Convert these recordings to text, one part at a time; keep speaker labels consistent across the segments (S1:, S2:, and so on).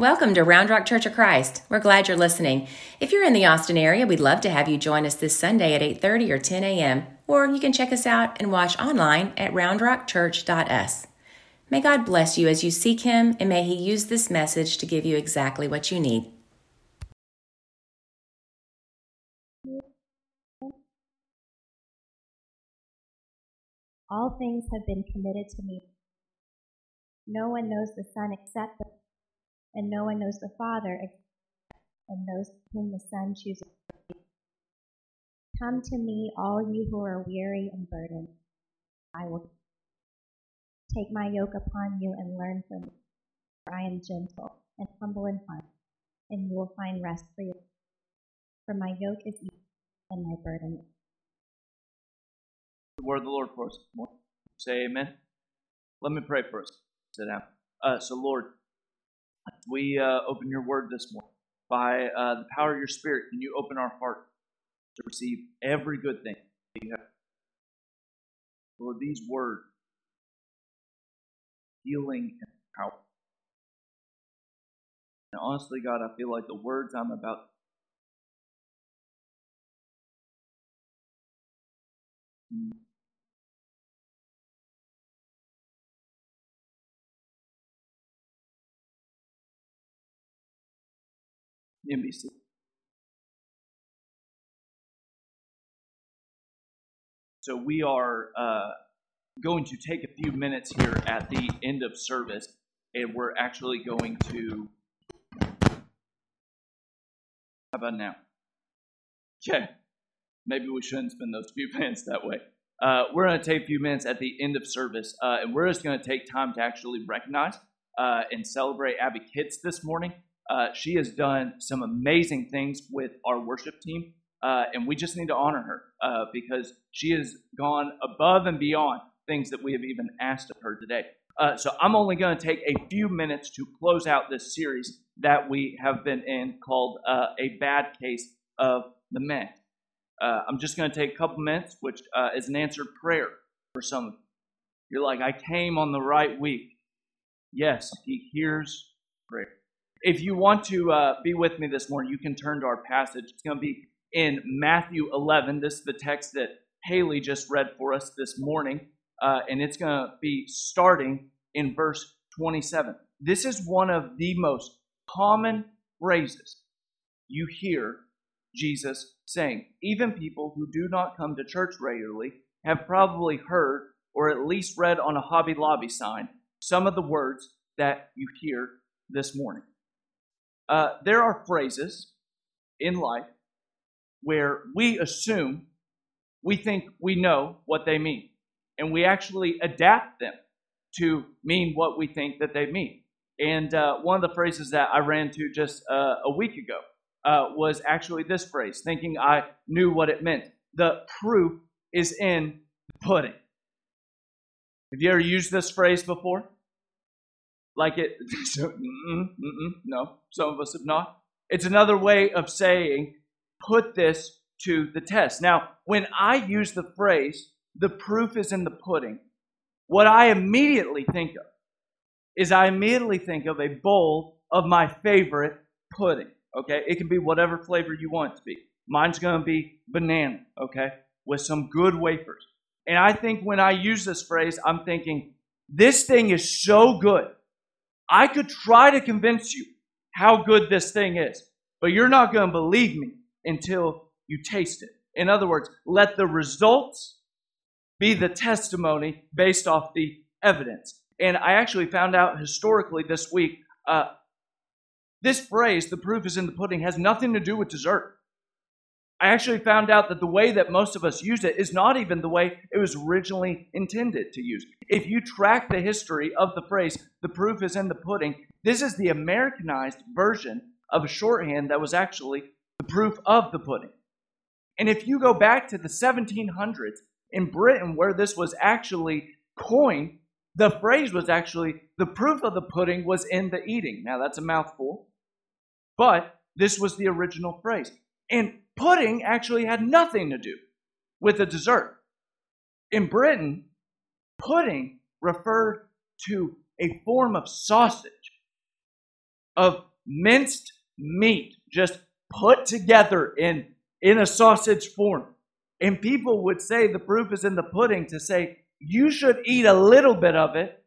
S1: Welcome to Round Rock Church of Christ. We're glad you're listening. If you're in the Austin area, we'd love to have you join us this Sunday at 8:30 or 10 a.m. Or you can check us out and watch online at roundrockchurch.us. May God bless you as you seek Him, and may He use this message to give you exactly what you need.
S2: All things have been committed to me. No one knows the Son except the and no one knows the Father except and those whom the Son chooses. Come to me, all you who are weary and burdened. I will take my yoke upon you and learn from me, for I am gentle and humble in heart, and you will find rest for you. For my yoke is easy and my burden.
S3: The word of the Lord for us. Say amen. Let me pray us. Sit down. Uh, so, Lord, we uh, open your word this morning. By uh, the power of your spirit, can you open our heart to receive every good thing you have? Lord, these words, healing and power. And honestly, God, I feel like the words I'm about NBC. So we are uh, going to take a few minutes here at the end of service, and we're actually going to. How about now? Okay. Maybe we shouldn't spend those few minutes that way. Uh, we're going to take a few minutes at the end of service, uh, and we're just going to take time to actually recognize uh, and celebrate Abby Kitts this morning. Uh, she has done some amazing things with our worship team, uh, and we just need to honor her uh, because she has gone above and beyond things that we have even asked of her today. Uh, so I'm only going to take a few minutes to close out this series that we have been in called uh, A Bad Case of the Mehs. Uh, I'm just going to take a couple minutes, which is an answered prayer for some of you. You're like, I came on the right week. Yes, he hears prayer if you want to uh, be with me this morning, you can turn to our passage. It's going to be in Matthew 11. This is the text that Haley just read for us this morning, uh, and it's going to be starting in verse 27. This is one of the most common phrases you hear Jesus saying. Even people who do not come to church regularly have probably heard or at least read on a Hobby Lobby sign some of the words that you hear this morning. Uh, there are phrases in life where we assume we think we know what they mean, and we actually adapt them to mean what we think that they mean. And uh, one of the phrases that I ran to just uh, a week ago uh, was actually this phrase, thinking I knew what it meant. The proof is in the pudding. Have you ever used this phrase before? Like it. mm-mm, mm-mm, no, some of us have not. It's another way of saying, put this to the test. Now, when I use the phrase, the proof is in the pudding, what I immediately think of is I immediately think of a bowl of my favorite pudding. Okay? It can be whatever flavor you want it to be. Mine's going to be banana, okay, with some good wafers. And I think when I use this phrase, I'm thinking, this thing is so good I could try to convince you how good this thing is, but you're not going to believe me until you taste it. In other words, let the results be the testimony based off the evidence. And I actually found out historically this week uh, this phrase, the proof is in the pudding, has nothing to do with dessert. I actually found out that the way that most of us use it is not even the way it was originally intended to use. If you track the history of the phrase, the proof is in the pudding, this is the Americanized version of a shorthand that was actually the proof of the pudding. And if you go back to the 1700s in Britain, where this was actually coined, the phrase was actually the proof of the pudding was in the eating. Now, that's a mouthful, but this was the original phrase. And pudding actually had nothing to do with the dessert. In Britain, pudding referred to a form of sausage, of minced meat, just put together in, in a sausage form. And people would say the proof is in the pudding to say, you should eat a little bit of it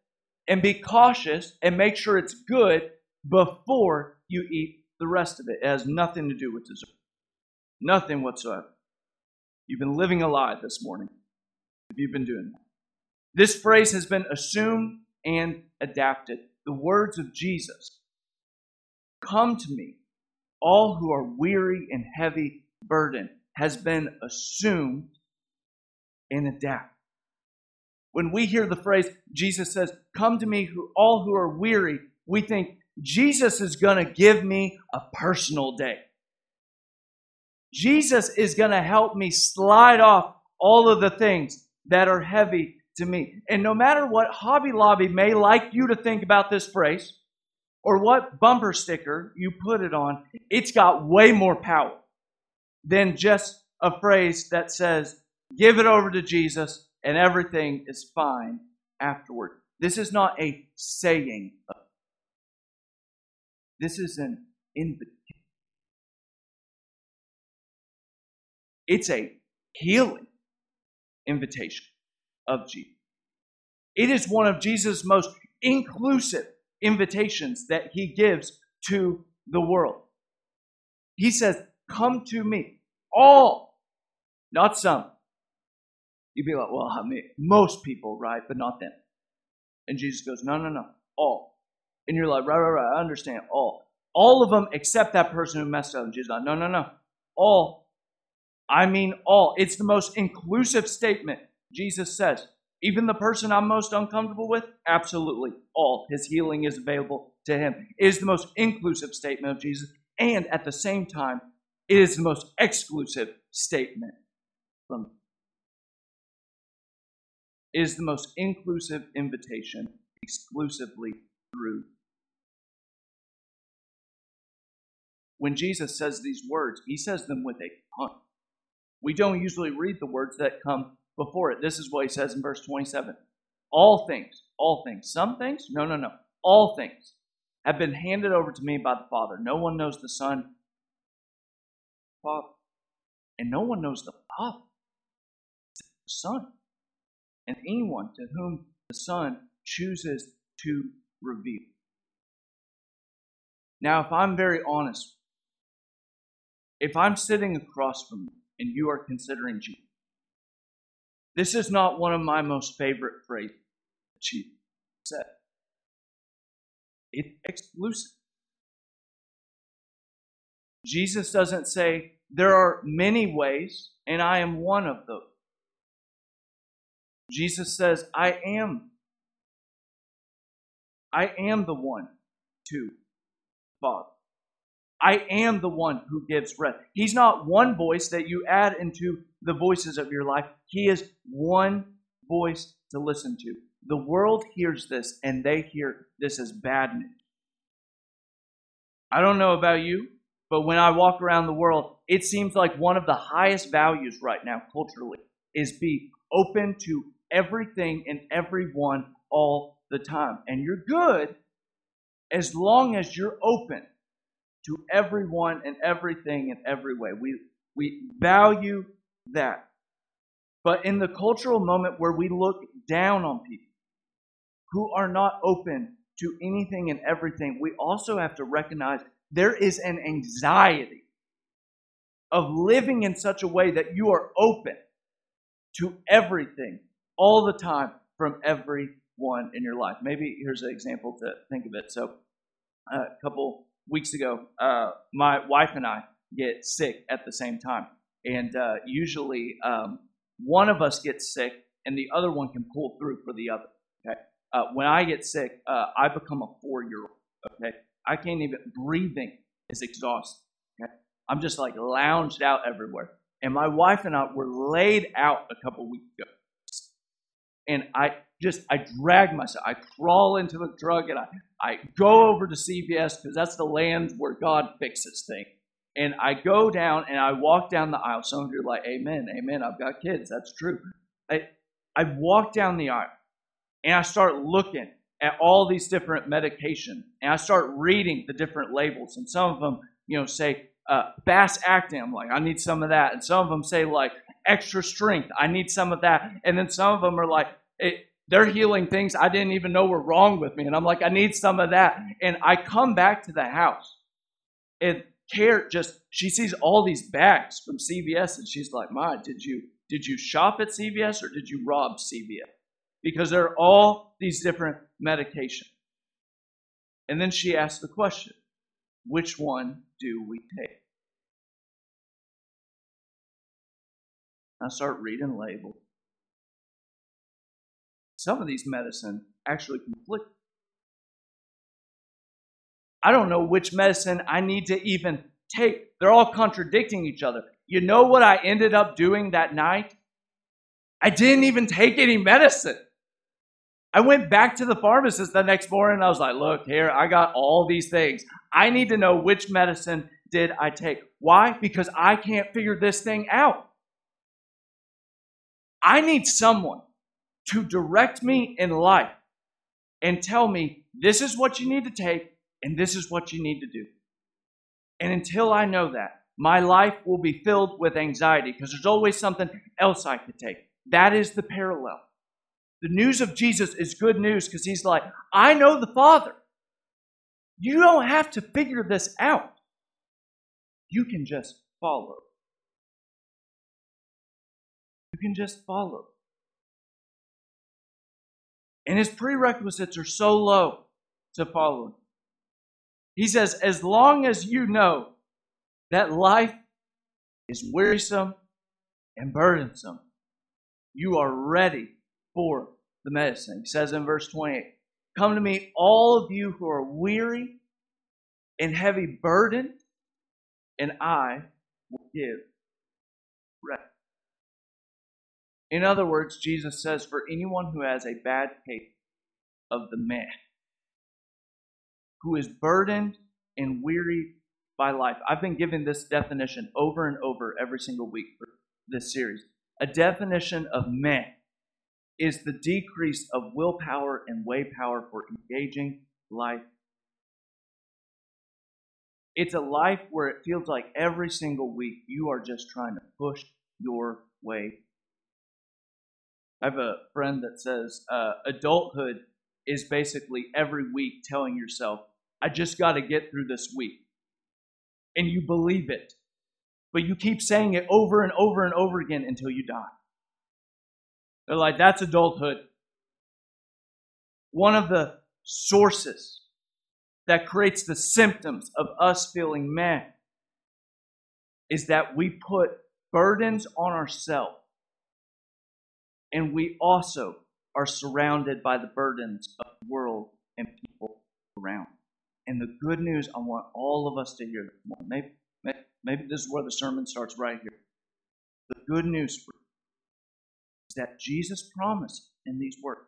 S3: and be cautious and make sure it's good before you eat the rest of it. It has nothing to do with dessert. Nothing whatsoever. You've been living a lie this morning if you've been doing that. This phrase has been assumed and adapted. The words of Jesus Come to me, all who are weary and heavy burden, has been assumed and adapted. When we hear the phrase, Jesus says, Come to me, who, all who are weary, we think Jesus is going to give me a personal day. Jesus is going to help me slide off all of the things that are heavy to me. And no matter what Hobby Lobby may like you to think about this phrase, or what bumper sticker you put it on, it's got way more power than just a phrase that says, give it over to Jesus and everything is fine afterward. This is not a saying. This is an invitation. It's a healing invitation of Jesus. It is one of Jesus' most inclusive invitations that he gives to the world. He says, Come to me, all, not some. You'd be like, Well, I mean, most people, right? But not them. And Jesus goes, No, no, no, all. And you're like, Right, right, right, I understand, all. All of them except that person who messed up. And Jesus like, No, no, no, all. I mean, all. It's the most inclusive statement Jesus says. Even the person I'm most uncomfortable with, absolutely all. His healing is available to him. It is the most inclusive statement of Jesus. And at the same time, it is the most exclusive statement from is the most inclusive invitation exclusively through. When Jesus says these words, he says them with a punch. We don't usually read the words that come before it. This is what he says in verse 27. All things, all things, some things? No, no, no. All things have been handed over to me by the Father. No one knows the Son, Father, and no one knows the Father, the Son, and anyone to whom the Son chooses to reveal. Now, if I'm very honest, if I'm sitting across from you and you are considering Jesus, this is not one of my most favorite phrases that she said. It's exclusive. Jesus doesn't say, There are many ways, and I am one of those. Jesus says, I am. I am the one to Father. I am the one who gives breath. He's not one voice that you add into the voices of your life. He is one voice to listen to. The world hears this and they hear this as bad news. I don't know about you, but when I walk around the world, it seems like one of the highest values right now culturally is be open to everything and everyone all the time. And you're good as long as you're open to everyone and everything in every way. We, we value that. But in the cultural moment where we look down on people who are not open to anything and everything, we also have to recognize there is an anxiety of living in such a way that you are open to everything all the time from everyone in your life. Maybe here's an example to think of it. So, a couple weeks ago, uh, my wife and I get sick at the same time. And uh, usually um, one of us gets sick and the other one can pull through for the other. Okay. Uh, when I get sick, uh, I become a four year old. Okay. I can't even, breathing is exhausting. Okay. I'm just like lounged out everywhere. And my wife and I were laid out a couple weeks ago. And I just, I drag myself. I crawl into the truck and I, I go over to CVS because that's the land where God fixes things. And I go down and I walk down the aisle. Some of you are like, Amen, Amen. I've got kids. That's true. I, I walk down the aisle and I start looking at all these different medication and I start reading the different labels, and some of them, you know, say uh, fast acting. I'm like, I need some of that. And some of them say like extra strength. I need some of that. And then some of them are like, it, they're healing things I didn't even know were wrong with me. And I'm like, I need some of that. And I come back to the house and Care just she sees all these bags from CVS and she's like, "Ma, did you did you shop at CVS or did you rob CVS?" Because there are all these different medications. And then she asks the question, which one do we take? I start reading labels. Some of these medicine actually conflict I don't know which medicine I need to even take. They're all contradicting each other. You know what I ended up doing that night? I didn't even take any medicine. I went back to the pharmacist the next morning and I was like, look, here, I got all these things. I need to know which medicine did I take. Why? Because I can't figure this thing out. I need someone to direct me in life and tell me this is what you need to take and this is what you need to do. And until I know that, my life will be filled with anxiety because there's always something else I could take. That is the parallel. The news of Jesus is good news because he's like, I know the Father. You don't have to figure this out. You can just follow. You can just follow. And his prerequisites are so low to follow. He says, as long as you know that life is wearisome and burdensome, you are ready for the medicine. He says in verse 28 Come to me, all of you who are weary and heavy burdened, and I will give In other words, Jesus says, for anyone who has a bad case of the mehs, who is burdened and weary by life. I've been given this definition over and over every single week for this series. A definition of meh is the decrease of willpower and way power for engaging life. It's a life where it feels like every single week you are just trying to push your way. I have a friend that says uh, adulthood is basically every week telling yourself, I just got to get through this week. And you believe it. But you keep saying it over and over and over again until you die. They're like, that's adulthood. One of the sources that creates the symptoms of us feeling mad is that we put burdens on ourselves and we also are surrounded by the burdens of the world and people around. And the good news I want all of us to hear maybe, maybe, this is where the sermon starts right here. The good news is that Jesus promised in these words,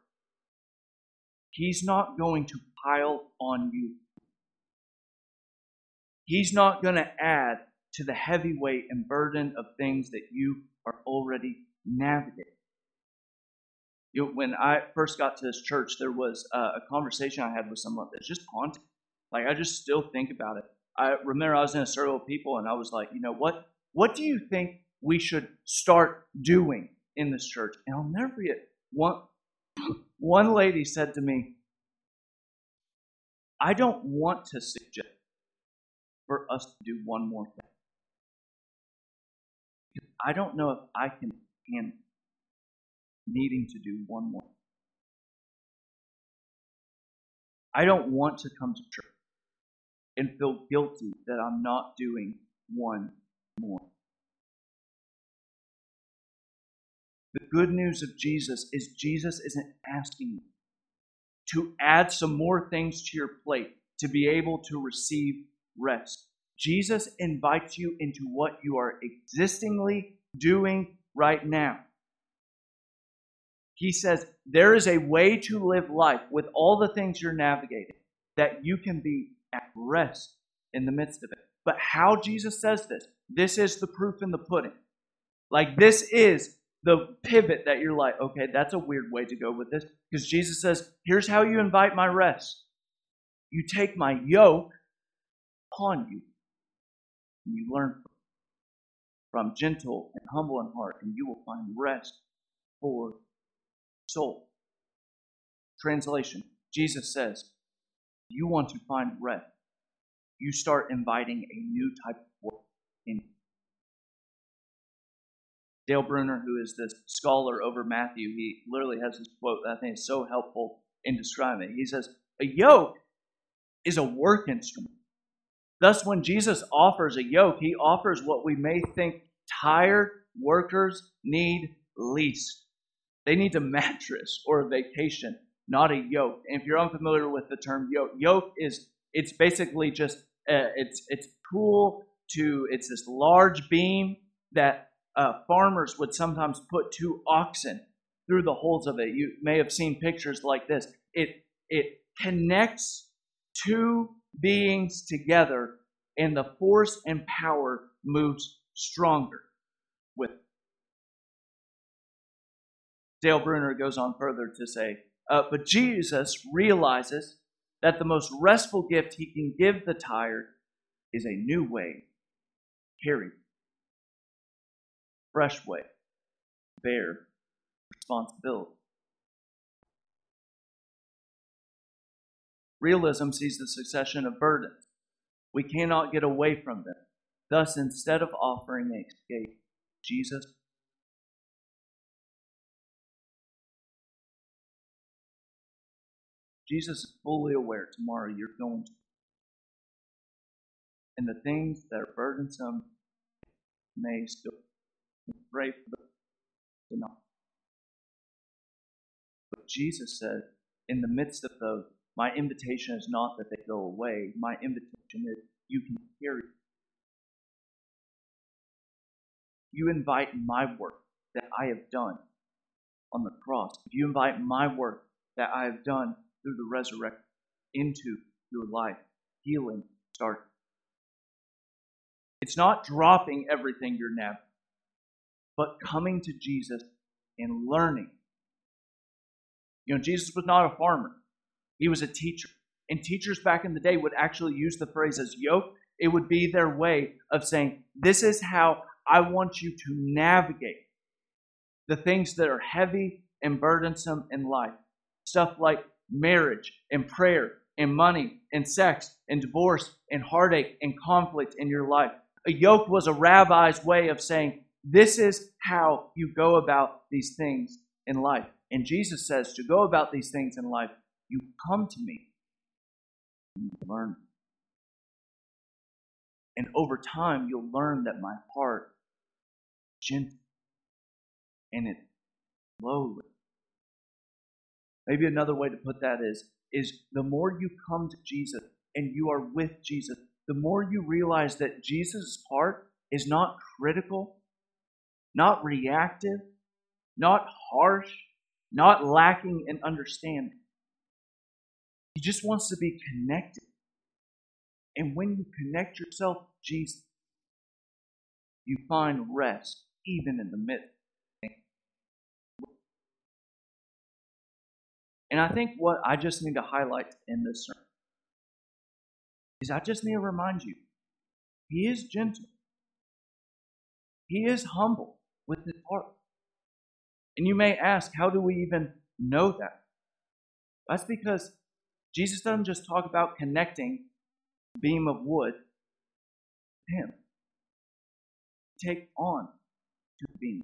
S3: He's not going to pile on you. He's not going to add to the heavy weight and burden of things that you are already navigating. You know, when I first got to this church, there was a conversation I had with someone that's just haunting like I just still think about it. I remember I was in a circle of people and I was like, you know what? What do you think we should start doing in this church? And I'll never forget one one lady said to me, I don't want to suggest for us to do one more thing. I don't know if I can handle needing to do one more. I don't want to come to church and feel guilty that I'm not doing one more. The good news of Jesus is Jesus isn't asking you to add some more things to your plate to be able to receive rest. Jesus invites you into what you are existingly doing right now. He says there is a way to live life with all the things you're navigating that you can be at rest in the midst of it. But how Jesus says this, this is the proof in the pudding. Like, this is the pivot that you're like, okay, that's a weird way to go with this. Because Jesus says, here's how you invite my rest. You take my yoke upon you, and you learn from gentle and humble in heart, and you will find rest for soul. Translation Jesus says, You want to find rest. You start inviting a new type of work in. Dale Bruner, who is this scholar over Matthew, he literally has this quote that I think is so helpful in describing it. He says, A yoke is a work instrument. Thus, when Jesus offers a yoke, he offers what we may think tired workers need least. They need a mattress or a vacation, not a yoke. And if you're unfamiliar with the term yoke, yoke is it's basically just uh, it's it's tool to it's this large beam that uh, farmers would sometimes put two oxen through the holes of it. You may have seen pictures like this. It it connects two beings together, and the force and power moves stronger Dale Bruner goes on further to say, uh, but Jesus realizes that the most restful gift he can give the tired is a new way, carry, fresh way, bear responsibility. Realism sees the succession of burdens. We cannot get away from them. Thus, instead of offering an escape, Jesus Jesus is fully aware tomorrow you're going to. And the things that are burdensome may still pray for them. But Jesus said, in the midst of those, my invitation is not that they go away. My invitation is you can carry. You invite my work that I have done on the cross. If you invite my work that I have done through the resurrection into your life, healing starts. It's not dropping everything you're navigating, but coming to Jesus and learning. You know, Jesus was not a farmer. He was a teacher. And teachers back in the day would actually use the phrase as yoke. It would be their way of saying, This is how I want you to navigate the things that are heavy and burdensome in life. Stuff like marriage and prayer and money and sex and divorce and heartache and conflict in your life. A yoke was a rabbi's way of saying, This is how you go about these things in life. And Jesus says, To go about these things in life, you come to me and you learn. And over time, you'll learn that my heart gentle and it's lowly. Maybe another way to put that is, is the more you come to Jesus and you are with Jesus, the more you realize that Jesus' heart is not critical, not reactive, not harsh, not lacking in understanding. He just wants to be connected. And when you connect yourself to Jesus, you find rest even in the midst. And I think what I just need to highlight in this sermon is I just need to remind you He is gentle, He is humble with His heart. And you may ask, how do we even know that? That's because Jesus doesn't just talk about connecting a beam of wood to Him. Take on to beam.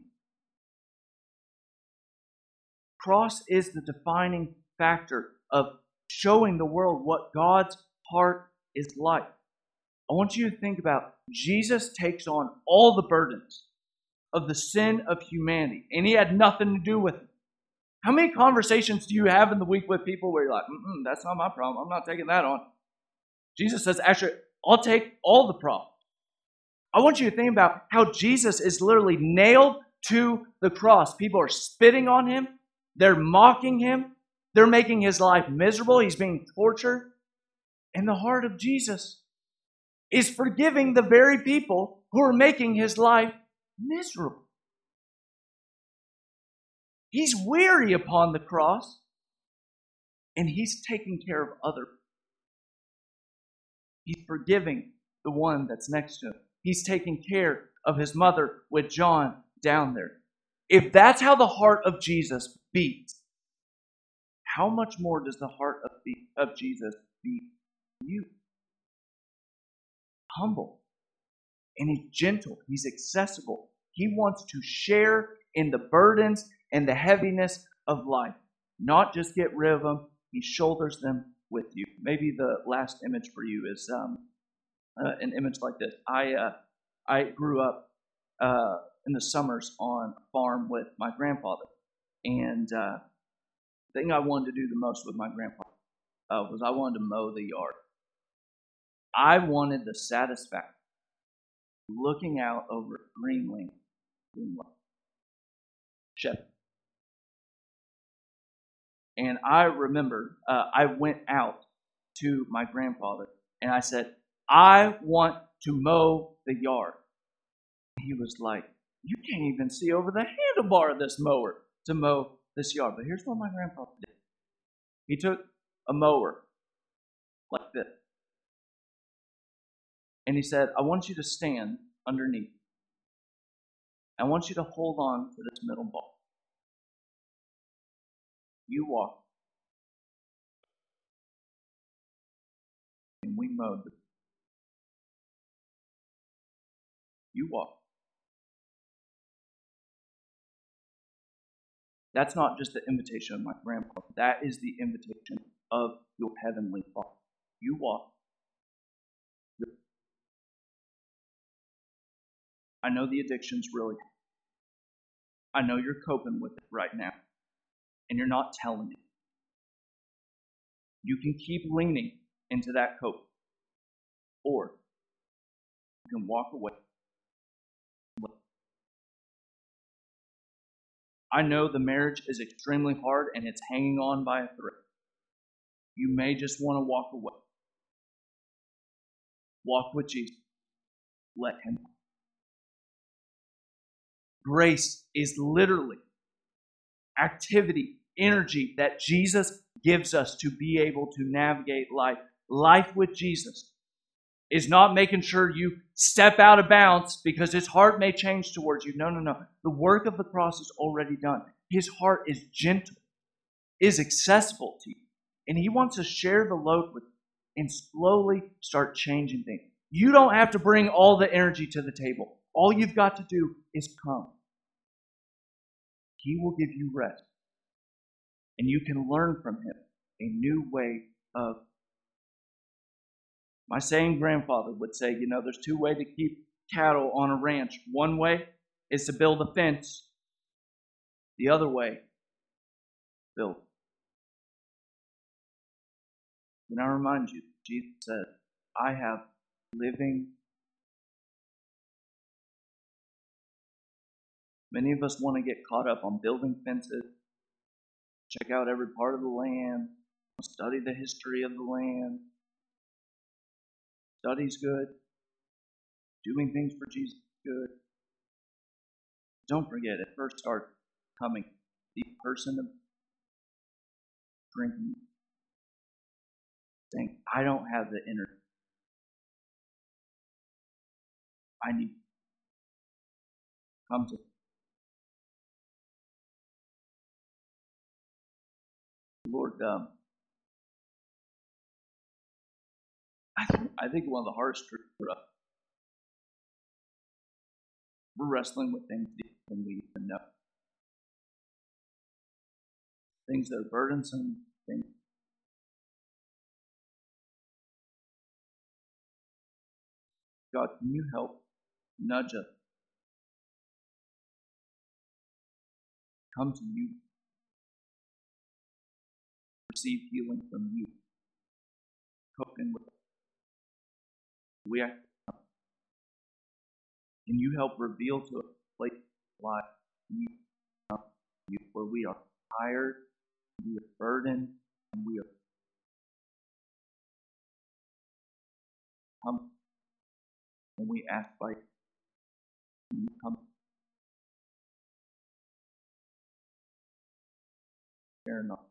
S3: Cross is the defining factor of showing the world what God's heart is like. I want you to think about Jesus takes on all the burdens of the sin of humanity, and he had nothing to do with it. How many conversations do you have in the week with people where you're like, that's not my problem. I'm not taking that on. Jesus says, actually, I'll take all the problems. I want you to think about how Jesus is literally nailed to the cross. People are spitting on him, they're mocking him, they're making his life miserable. He's being tortured. And the heart of Jesus is forgiving the very people who are making his life miserable. He's weary upon the cross, and he's taking care of other. He's forgiving the one that's next to him. He's taking care of his mother with John down there. If that's how the heart of Jesus beats, how much more does the heart of, the, of Jesus beat you? Humble. And he's gentle. He's accessible. He wants to share in the burdens and the heaviness of life, not just get rid of them. He shoulders them with you. Maybe the last image for you is um, uh, an image like this. I uh, I grew up uh, in the summers on a farm with my grandfather, and uh, thing I wanted to do the most with my grandfather uh, was I wanted to mow the yard. I wanted the satisfaction looking out over Greenling, Greenland, Shep. And I remember uh, I went out to my grandfather and I said, I want to mow the yard. He was like, You can't even see over the handlebar of this mower to mow this yard. But here's what my grandfather did he took a mower like this. And he said, I want you to stand underneath. I want you to hold on to this middle ball. You walk. And we mowed You walk. That's not just the invitation of my grandpa. That is the invitation of your heavenly Father. You walk. I know the addiction's really. I know you're coping with it right now, and you're not telling me. You can keep leaning into that cope, or you can walk away. I know the marriage is extremely hard and it's hanging on by a thread. You may just want to walk away. Walk with Jesus. Let Him. Grace is literally activity, energy that Jesus gives us to be able to navigate life. Life with Jesus is not making sure you step out of bounds because his heart may change towards you. No, no, no. The work of the cross is already done. His heart is gentle, is accessible to you. And he wants to share the load with you and slowly start changing things. You don't have to bring all the energy to the table. All you've got to do is come. He will give you rest. And you can learn from him a new way of my same grandfather would say, you know, there's two ways to keep cattle on a ranch. One way is to build a fence. The other way, build. And I remind you, Jesus said, I have living. Many of us want to get caught up on building fences, check out every part of the land, study the history of the land, Study's good. Doing things for Jesus good. Don't forget, at first start coming the person of drinking, saying, I don't have the energy. I need come to Lord, um, I think one of the hardest truths for us, we're wrestling with things than we even know. Things that are burdensome, things. God, can you help nudge us? Come to you. Receive healing from you. Coping with we have Can you help reveal to us a place of life where we are tired, we are burdened, and we are come and we ask by you come Fair enough.